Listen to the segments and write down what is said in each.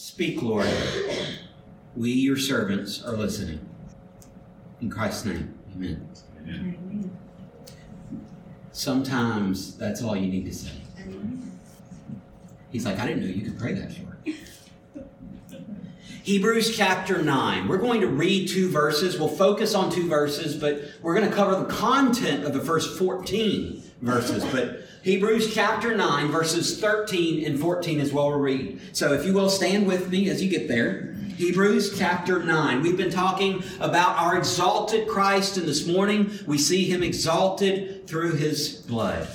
Speak, Lord. We, your servants, are listening. In Christ's name, amen. amen. Sometimes that's all you need to say. He's like, I didn't know you could pray that short. Hebrews chapter 9. We're going to read two verses. We'll focus on two verses, but we're going to cover the content of the first 14 verses. But Hebrews chapter 9, verses 13 and 14 is what we'll read. So if you will stand with me as you get there. Hebrews chapter 9. We've been talking about our exalted Christ, and this morning we see him exalted through his blood.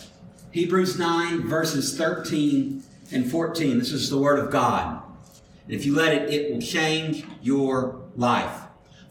Hebrews 9, verses 13 and 14. This is the Word of God. If you let it, it will change your life.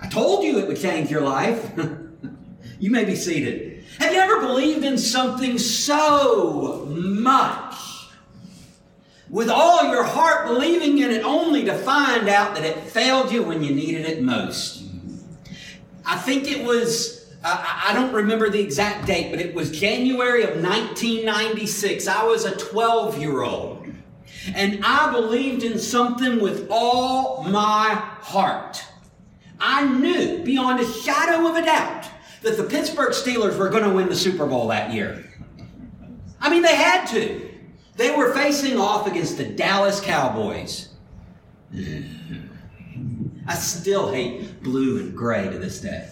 I told you it would change your life. you may be seated. Have you ever believed in something so much? With all your heart believing in it only to find out that it failed you when you needed it most. I think it was, I don't remember the exact date, but it was January of 1996. I was a 12 year old. And I believed in something with all my heart. I knew beyond a shadow of a doubt that the Pittsburgh Steelers were going to win the Super Bowl that year. I mean, they had to. They were facing off against the Dallas Cowboys. I still hate blue and gray to this day.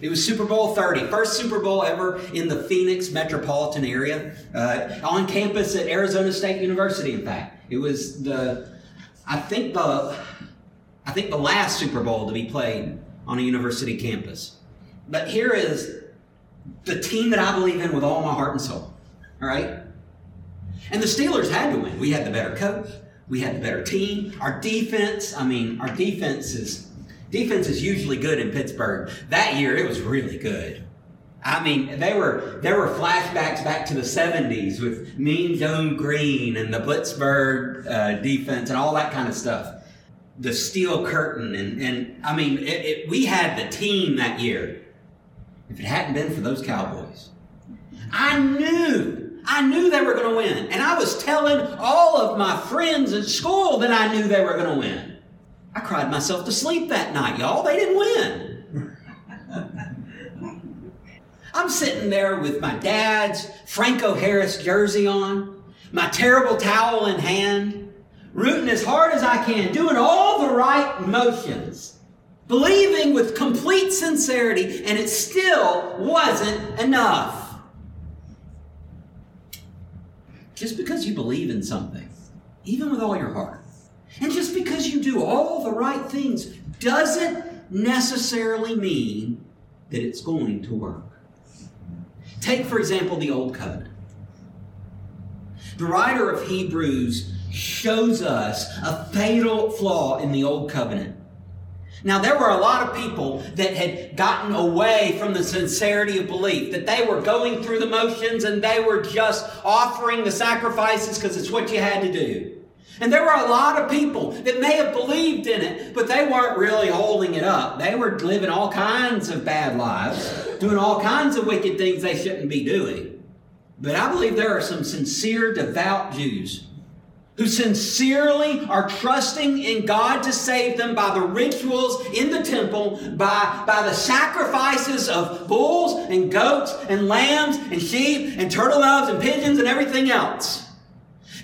It was Super Bowl 30, first Super Bowl ever in the Phoenix metropolitan area, uh, on campus at Arizona State University, in fact. It was the, I think the, I think the last Super Bowl to be played on a university campus. But here is the team that I believe in with all my heart and soul. All right? And the Steelers had to win. We had the better coach. We had the better team. Our defense, I mean, our defense is defense is usually good in Pittsburgh. That year it was really good. I mean, they were there were flashbacks back to the '70s with Mean Joe Greene and the Blitzburgh uh, defense and all that kind of stuff. The steel curtain and and I mean, it, it, we had the team that year. If it hadn't been for those Cowboys, I knew I knew they were going to win, and I was telling all of my friends at school that I knew they were going to win. I cried myself to sleep that night, y'all. They didn't win. I'm sitting there with my dad's Franco Harris jersey on, my terrible towel in hand, rooting as hard as I can, doing all the right motions, believing with complete sincerity, and it still wasn't enough. Just because you believe in something, even with all your heart, and just because you do all the right things, doesn't necessarily mean that it's going to work. Take, for example, the Old Covenant. The writer of Hebrews shows us a fatal flaw in the Old Covenant. Now, there were a lot of people that had gotten away from the sincerity of belief, that they were going through the motions and they were just offering the sacrifices because it's what you had to do. And there were a lot of people that may have believed in it, but they weren't really holding it up. They were living all kinds of bad lives, doing all kinds of wicked things they shouldn't be doing. But I believe there are some sincere, devout Jews who sincerely are trusting in God to save them by the rituals in the temple, by, by the sacrifices of bulls and goats and lambs and sheep and turtle doves and pigeons and everything else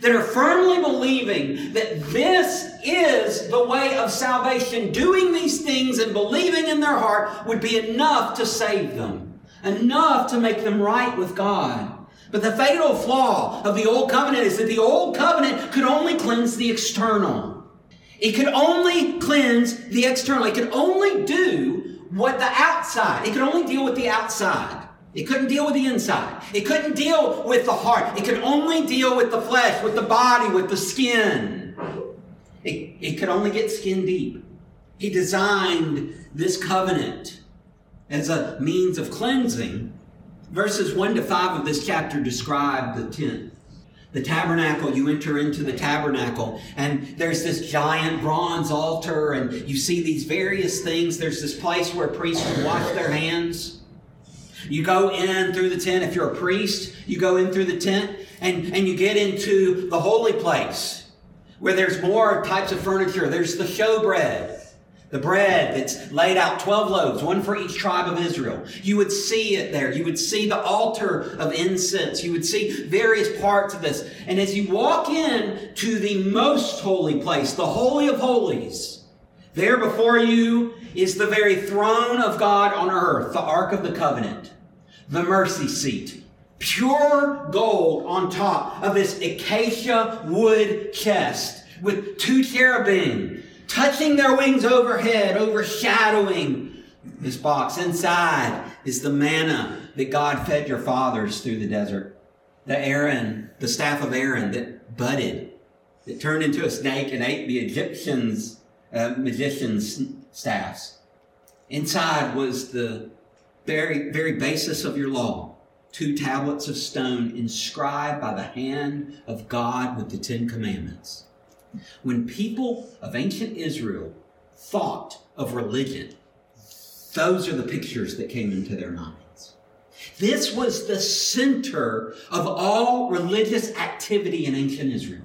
that are firmly believing that this is the way of salvation, doing these things and believing in their heart would be enough to save them, enough to make them right with God. But the fatal flaw of the Old Covenant is that the Old Covenant could only cleanse the external. It could only cleanse the external. It could only do what the outside, it could only deal with the outside. It couldn't deal with the inside. It couldn't deal with the heart. It could only deal with the flesh, with the body, with the skin. It, it could only get skin deep. He designed this covenant as a means of cleansing. Verses 1 to 5 of this chapter describe the tent. The tabernacle, you enter into the tabernacle, and there's this giant bronze altar, and you see these various things. There's this place where priests would wash their hands. You go in through the tent. If you're a priest, you go in through the tent, and, and you get into the holy place where there's more types of furniture. There's the showbread. The bread that's laid out 12 loaves, one for each tribe of Israel. You would see it there. You would see the altar of incense. You would see various parts of this. And as you walk in to the most holy place, the Holy of Holies, there before you is the very throne of God on earth, the Ark of the Covenant, the mercy seat, pure gold on top of this acacia wood chest with two cherubim touching their wings overhead, overshadowing this box. Inside is the manna that God fed your fathers through the desert. The Aaron, the staff of Aaron that budded, that turned into a snake and ate the Egyptians, uh, magicians' staffs. Inside was the very, very basis of your law. Two tablets of stone inscribed by the hand of God with the Ten Commandments. When people of ancient Israel thought of religion, those are the pictures that came into their minds. This was the center of all religious activity in ancient Israel.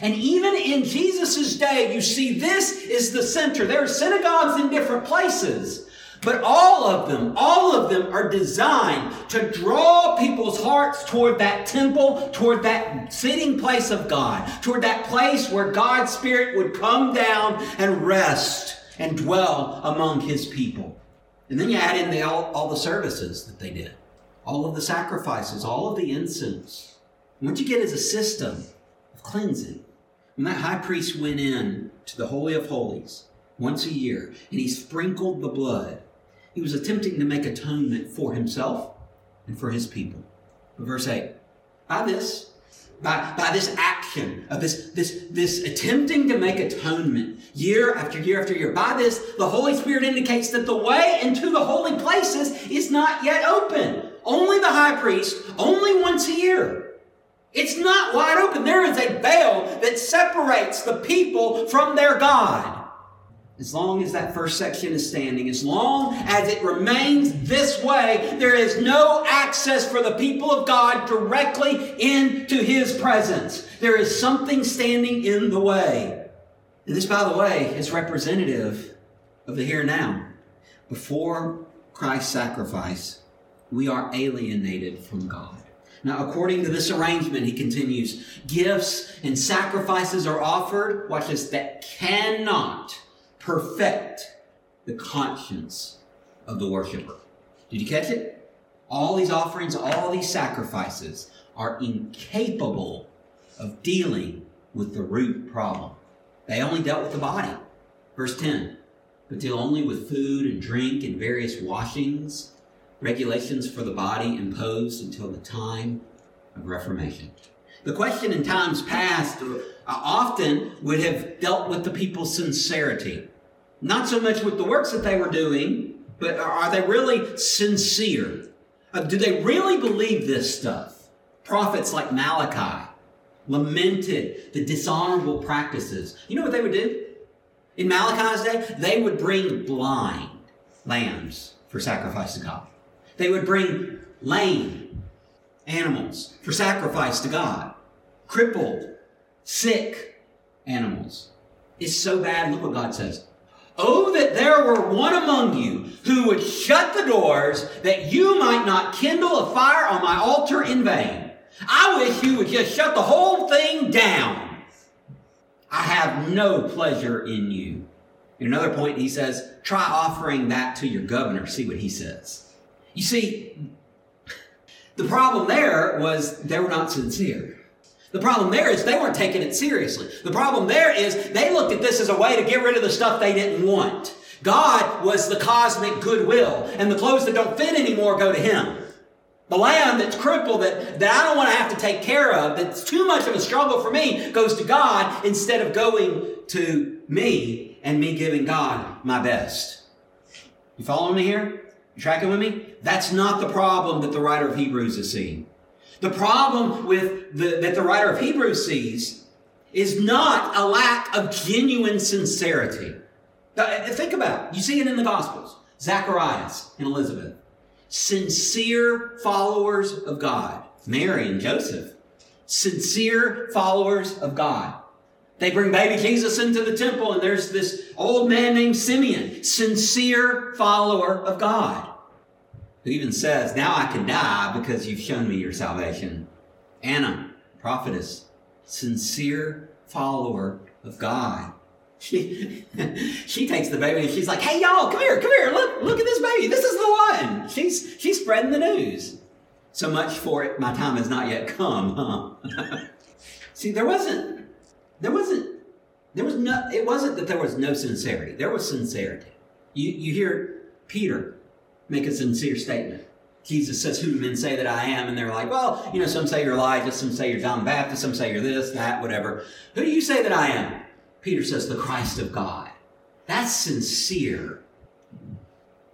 And even in Jesus' day, you see this is the center. There are synagogues in different places, but all of them, all of them are designed to draw people's hearts toward that temple, toward that sitting place of God, toward that place where God's Spirit would come down and rest and dwell among His people. And then you add in the, all, all the services that they did, all of the sacrifices, all of the incense. And what you get is a system of cleansing. When that high priest went in to the Holy of Holies once a year and he sprinkled the blood, he was attempting to make atonement for himself and for his people. But verse 8 by this, by, by this action of this, this, this attempting to make atonement year after year after year, by this, the Holy Spirit indicates that the way into the holy places is not yet open. Only the high priest, only once a year. It's not wide open. There is a veil that separates the people from their God. As long as that first section is standing, as long as it remains this way, there is no access for the people of God directly into His presence. There is something standing in the way. And this, by the way, is representative of the here and now. Before Christ's sacrifice, we are alienated from God. Now, according to this arrangement, he continues, gifts and sacrifices are offered, watch this, that cannot perfect the conscience of the worshiper. Did you catch it? All these offerings, all these sacrifices are incapable of dealing with the root problem. They only dealt with the body. Verse 10 but deal only with food and drink and various washings, regulations for the body imposed until the time of Reformation. The question in times past uh, often would have dealt with the people's sincerity. Not so much with the works that they were doing, but are they really sincere? Uh, do they really believe this stuff? Prophets like Malachi lamented the dishonorable practices. You know what they would do? In Malachi's day, they would bring blind lambs for sacrifice to God. They would bring lame animals for sacrifice to God. Crippled, sick animals. It's so bad. Look what God says. Oh, that there were one among you who would shut the doors that you might not kindle a fire on my altar in vain. I wish you would just shut the whole thing down. I have no pleasure in you. In another point, he says, try offering that to your governor. See what he says. You see, the problem there was they were not sincere. The problem there is they weren't taking it seriously. The problem there is they looked at this as a way to get rid of the stuff they didn't want. God was the cosmic goodwill, and the clothes that don't fit anymore go to Him. The lamb that's crippled, that, that I don't want to have to take care of, that's too much of a struggle for me, goes to God instead of going to me and me giving God my best. You following me here? You tracking with me? That's not the problem that the writer of Hebrews is seeing. The problem with the, that the writer of Hebrews sees is not a lack of genuine sincerity. Uh, think about it. You see it in the Gospels. Zacharias and Elizabeth. Sincere followers of God. Mary and Joseph. Sincere followers of God. They bring baby Jesus into the temple and there's this old man named Simeon. Sincere follower of God. Who even says, now I can die because you've shown me your salvation. Anna, prophetess. Sincere follower of God. She she takes the baby and she's like, "Hey y'all, come here, come here. Look, look at this baby. This is the one." She's she's spreading the news. So much for it. My time has not yet come, huh? See, there wasn't there wasn't there was no it wasn't that there was no sincerity. There was sincerity. You you hear Peter make a sincere statement. Jesus says, Who do men say that I am? And they're like, Well, you know, some say you're Elijah, some say you're John Baptist, some say you're this, that, whatever. Who do you say that I am? Peter says, the Christ of God. That's sincere.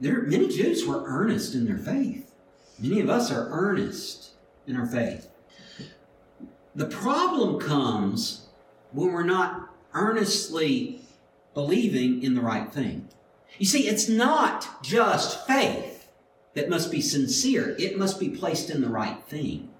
There, many Jews were earnest in their faith. Many of us are earnest in our faith. The problem comes when we're not earnestly believing in the right thing. You see, it's not just faith that must be sincere, it must be placed in the right thing.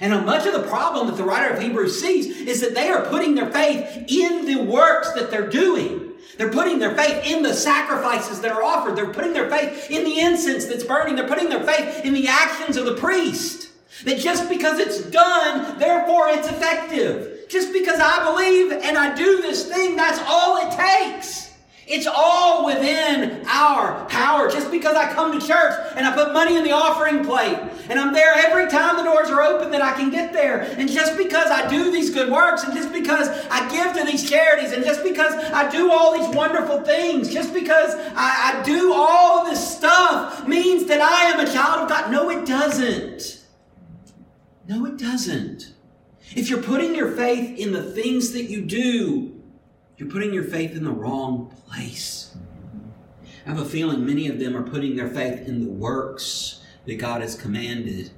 And much of the problem that the writer of Hebrews sees is that they are putting their faith in the works that they're doing. They're putting their faith in the sacrifices that are offered. They're putting their faith in the incense that's burning. They're putting their faith in the actions of the priest. That just because it's done, therefore it's effective. Just because I believe and I do this thing, that's all it takes. It's all within our power. Just because I come to church and I put money in the offering plate and I'm there every time the doors are open that I can get there, and just because I do these good works and just because I give to these charities and just because I do all these wonderful things, just because I, I do all this stuff means that I am a child of God. No, it doesn't. No, it doesn't. If you're putting your faith in the things that you do, you're putting your faith in the wrong place. I have a feeling many of them are putting their faith in the works that God has commanded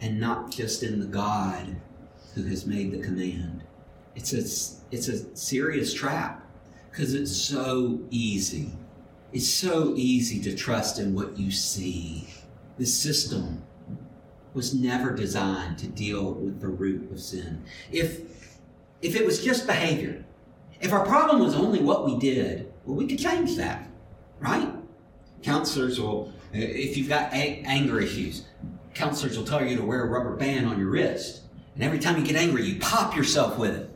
and not just in the God who has made the command. It's a, it's a serious trap because it's so easy. It's so easy to trust in what you see. The system was never designed to deal with the root of sin. If, if it was just behavior, if our problem was only what we did, well, we could change that, right? Counselors will, if you've got a- anger issues, counselors will tell you to wear a rubber band on your wrist. And every time you get angry, you pop yourself with it.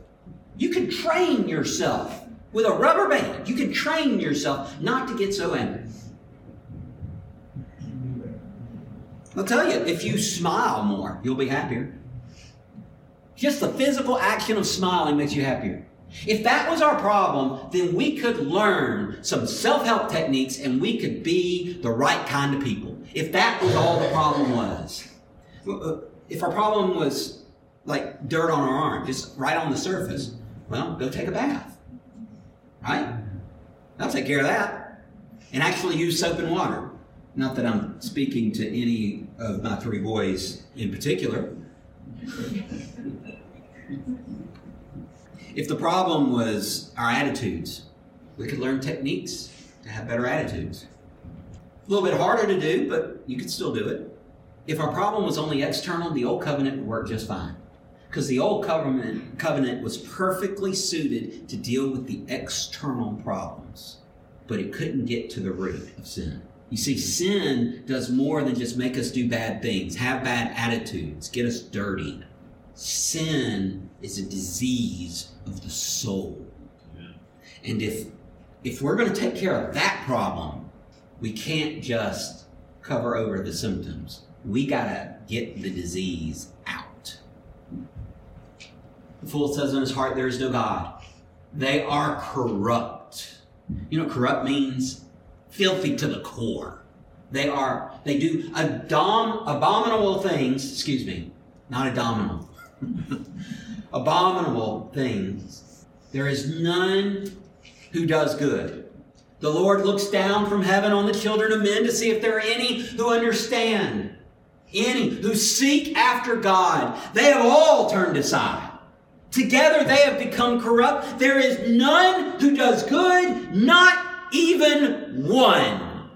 You can train yourself with a rubber band. You can train yourself not to get so angry. I'll tell you, if you smile more, you'll be happier. Just the physical action of smiling makes you happier. If that was our problem, then we could learn some self help techniques and we could be the right kind of people. If that was all the problem was. Uh, if our problem was like dirt on our arm, just right on the surface, well, go take a bath. Right? I'll take care of that. And actually use soap and water. Not that I'm speaking to any of my three boys in particular. If the problem was our attitudes, we could learn techniques to have better attitudes. A little bit harder to do, but you could still do it. If our problem was only external, the old covenant would work just fine. Because the old covenant, covenant was perfectly suited to deal with the external problems, but it couldn't get to the root of sin. You see, sin does more than just make us do bad things, have bad attitudes, get us dirty. Sin is a disease of the soul. And if if we're going to take care of that problem, we can't just cover over the symptoms. We got to get the disease out. The fool says in his heart, There is no God. They are corrupt. You know corrupt means? Filthy to the core. They are, they do adom, abominable things, excuse me, not abominable, abominable things. There is none who does good. The Lord looks down from heaven on the children of men to see if there are any who understand, any who seek after God. They have all turned aside. Together they have become corrupt. There is none who does good, not even one.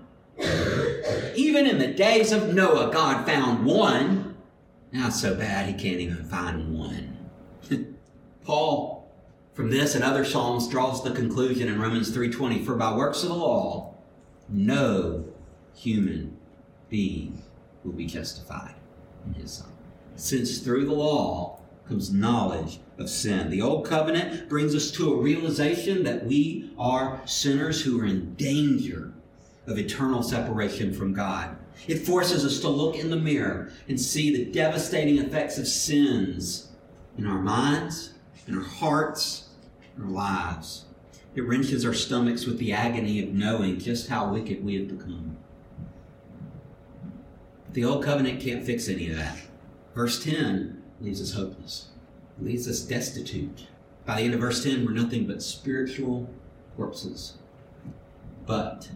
Even in the days of Noah, God found one. Not so bad, he can't even find one. Paul, from this and other Psalms, draws the conclusion in Romans 3.20, For by works of the law, no human being will be justified in his sight. Since through the law comes knowledge of sin. The old covenant brings us to a realization that we are sinners who are in danger of eternal separation from God. It forces us to look in the mirror and see the devastating effects of sins in our minds, in our hearts, in our lives. It wrenches our stomachs with the agony of knowing just how wicked we have become. The old covenant can't fix any of that. Verse 10 leaves us hopeless, it leaves us destitute. By the end of verse 10, we're nothing but spiritual corpses. But,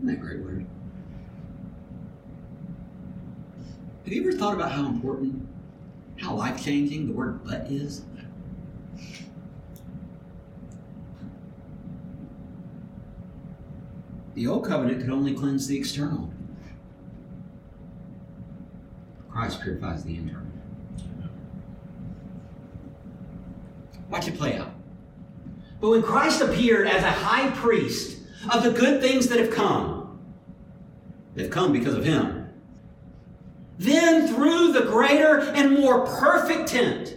isn't that great word? Have you ever thought about how important, how life changing the word but is? The old covenant could only cleanse the external. Christ purifies the internal. Watch it play out. But when Christ appeared as a high priest of the good things that have come, they've come because of him. Then through the greater and more perfect tent,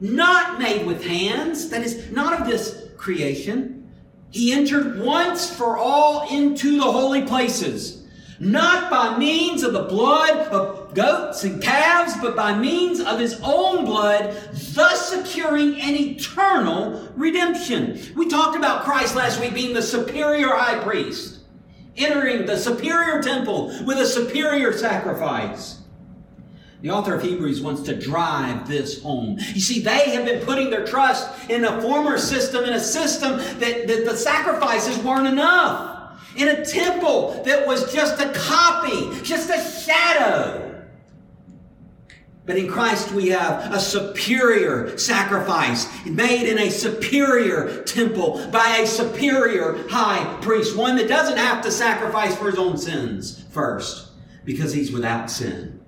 not made with hands, that is not of this creation, he entered once for all into the holy places, not by means of the blood of goats and calves, but by means of his own blood, thus securing an eternal redemption. We talked about Christ last week being the superior high priest, entering the superior temple with a superior sacrifice. The author of Hebrews wants to drive this home. You see, they have been putting their trust in a former system, in a system that, that the sacrifices weren't enough. In a temple that was just a copy, just a shadow. But in Christ we have a superior sacrifice made in a superior temple by a superior high priest. One that doesn't have to sacrifice for his own sins first because he's without sin.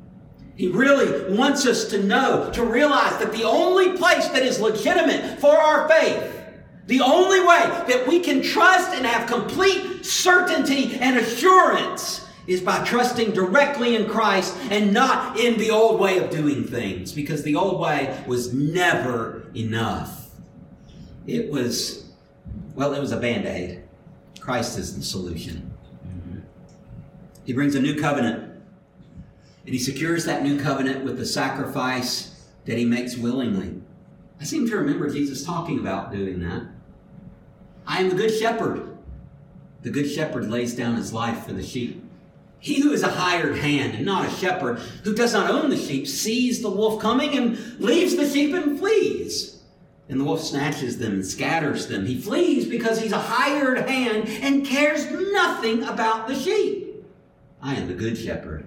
He really wants us to know, to realize that the only place that is legitimate for our faith, the only way that we can trust and have complete certainty and assurance is by trusting directly in Christ and not in the old way of doing things, because the old way was never enough. It was, well, it was a band aid. Christ is the solution. Mm-hmm. He brings a new covenant and he secures that new covenant with the sacrifice that he makes willingly. I seem to remember Jesus talking about doing that. I am the good shepherd. The good shepherd lays down his life for the sheep. He who is a hired hand and not a shepherd, who does not own the sheep, sees the wolf coming and leaves the sheep and flees. And the wolf snatches them and scatters them. He flees because he's a hired hand and cares nothing about the sheep. I am the good shepherd.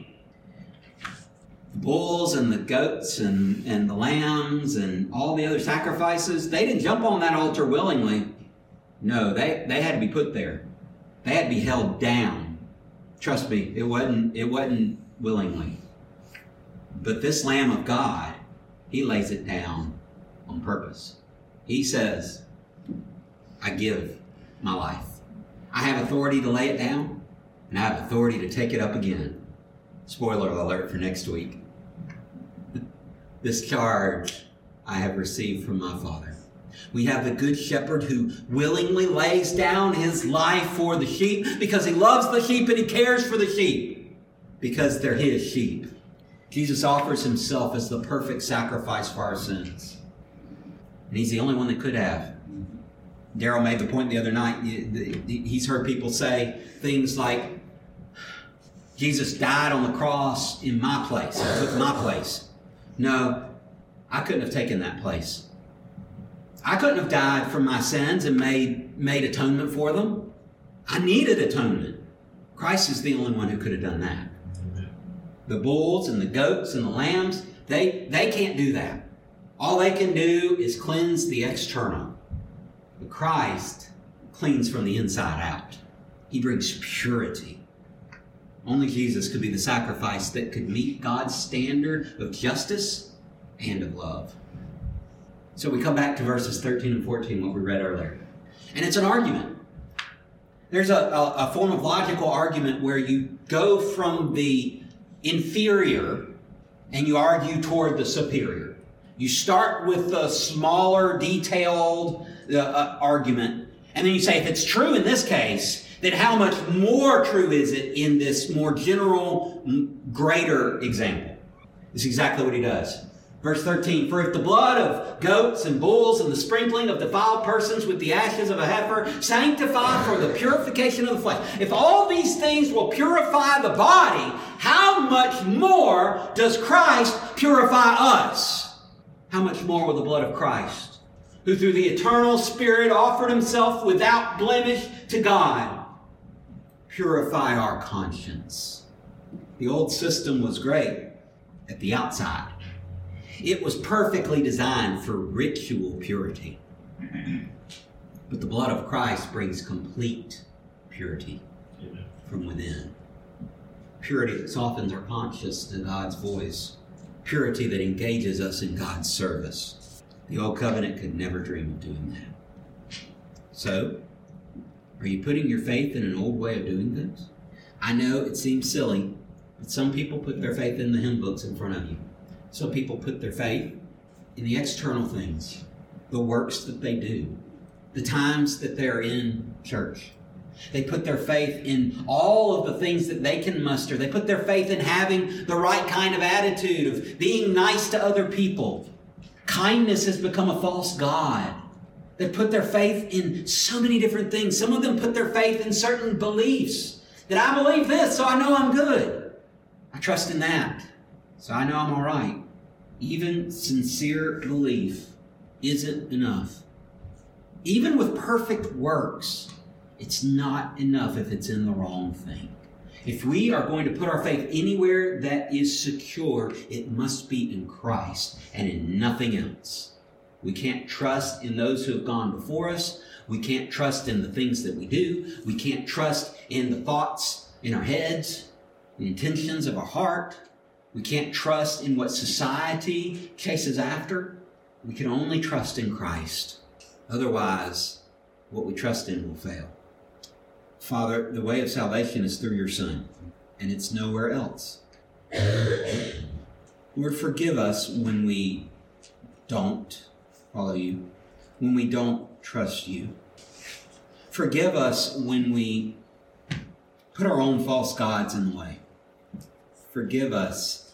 bulls and the goats and, and the lambs and all the other sacrifices, they didn't jump on that altar willingly. No, they, they had to be put there. They had to be held down. Trust me, it wasn't, it wasn't willingly. But this Lamb of God, he lays it down on purpose. He says, I give my life. I have authority to lay it down, and I have authority to take it up again. Spoiler alert for next week. This charge I have received from my Father. We have the good shepherd who willingly lays down his life for the sheep because he loves the sheep and he cares for the sheep because they're his sheep. Jesus offers himself as the perfect sacrifice for our sins. And he's the only one that could have. Daryl made the point the other night. He's heard people say things like, Jesus died on the cross in my place, took my place. No, I couldn't have taken that place. I couldn't have died for my sins and made, made atonement for them. I needed atonement. Christ is the only one who could have done that. The bulls and the goats and the lambs, they, they can't do that. All they can do is cleanse the external. But Christ cleans from the inside out. He brings purity. Only Jesus could be the sacrifice that could meet God's standard of justice and of love. So we come back to verses 13 and 14, what we read earlier. And it's an argument. There's a, a, a form of logical argument where you go from the inferior and you argue toward the superior. You start with the smaller, detailed uh, uh, argument, and then you say, if it's true in this case, then how much more true is it in this more general, greater example? It's exactly what he does. Verse 13, for if the blood of goats and bulls and the sprinkling of defiled persons with the ashes of a heifer sanctify for the purification of the flesh. If all these things will purify the body, how much more does Christ purify us? How much more will the blood of Christ, who through the eternal Spirit offered himself without blemish to God, purify our conscience? The old system was great at the outside it was perfectly designed for ritual purity. But the blood of Christ brings complete purity Amen. from within. Purity that softens our conscience to God's voice. Purity that engages us in God's service. The old covenant could never dream of doing that. So, are you putting your faith in an old way of doing things? I know it seems silly, but some people put their faith in the hymn books in front of you. Some people put their faith in the external things, the works that they do, the times that they're in church. They put their faith in all of the things that they can muster. They put their faith in having the right kind of attitude, of being nice to other people. Kindness has become a false God. They put their faith in so many different things. Some of them put their faith in certain beliefs. That I believe this, so I know I'm good. I trust in that. So I know I'm all right. Even sincere belief isn't enough. Even with perfect works, it's not enough if it's in the wrong thing. If we are going to put our faith anywhere that is secure, it must be in Christ and in nothing else. We can't trust in those who have gone before us. We can't trust in the things that we do. We can't trust in the thoughts in our heads, the intentions of our heart. We can't trust in what society chases after. We can only trust in Christ. Otherwise, what we trust in will fail. Father, the way of salvation is through your Son, and it's nowhere else. Lord, forgive us when we don't follow you, when we don't trust you. Forgive us when we put our own false gods in the way. Forgive us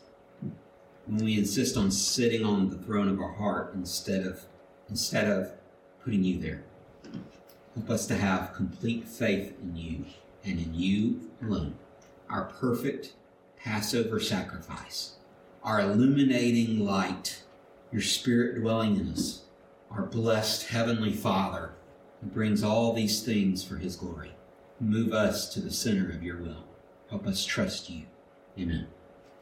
when we insist on sitting on the throne of our heart instead of instead of putting you there. Help us to have complete faith in you and in you alone. Our perfect Passover sacrifice, our illuminating light, your spirit dwelling in us, our blessed Heavenly Father who brings all these things for his glory. Move us to the center of your will. Help us trust you. Amen.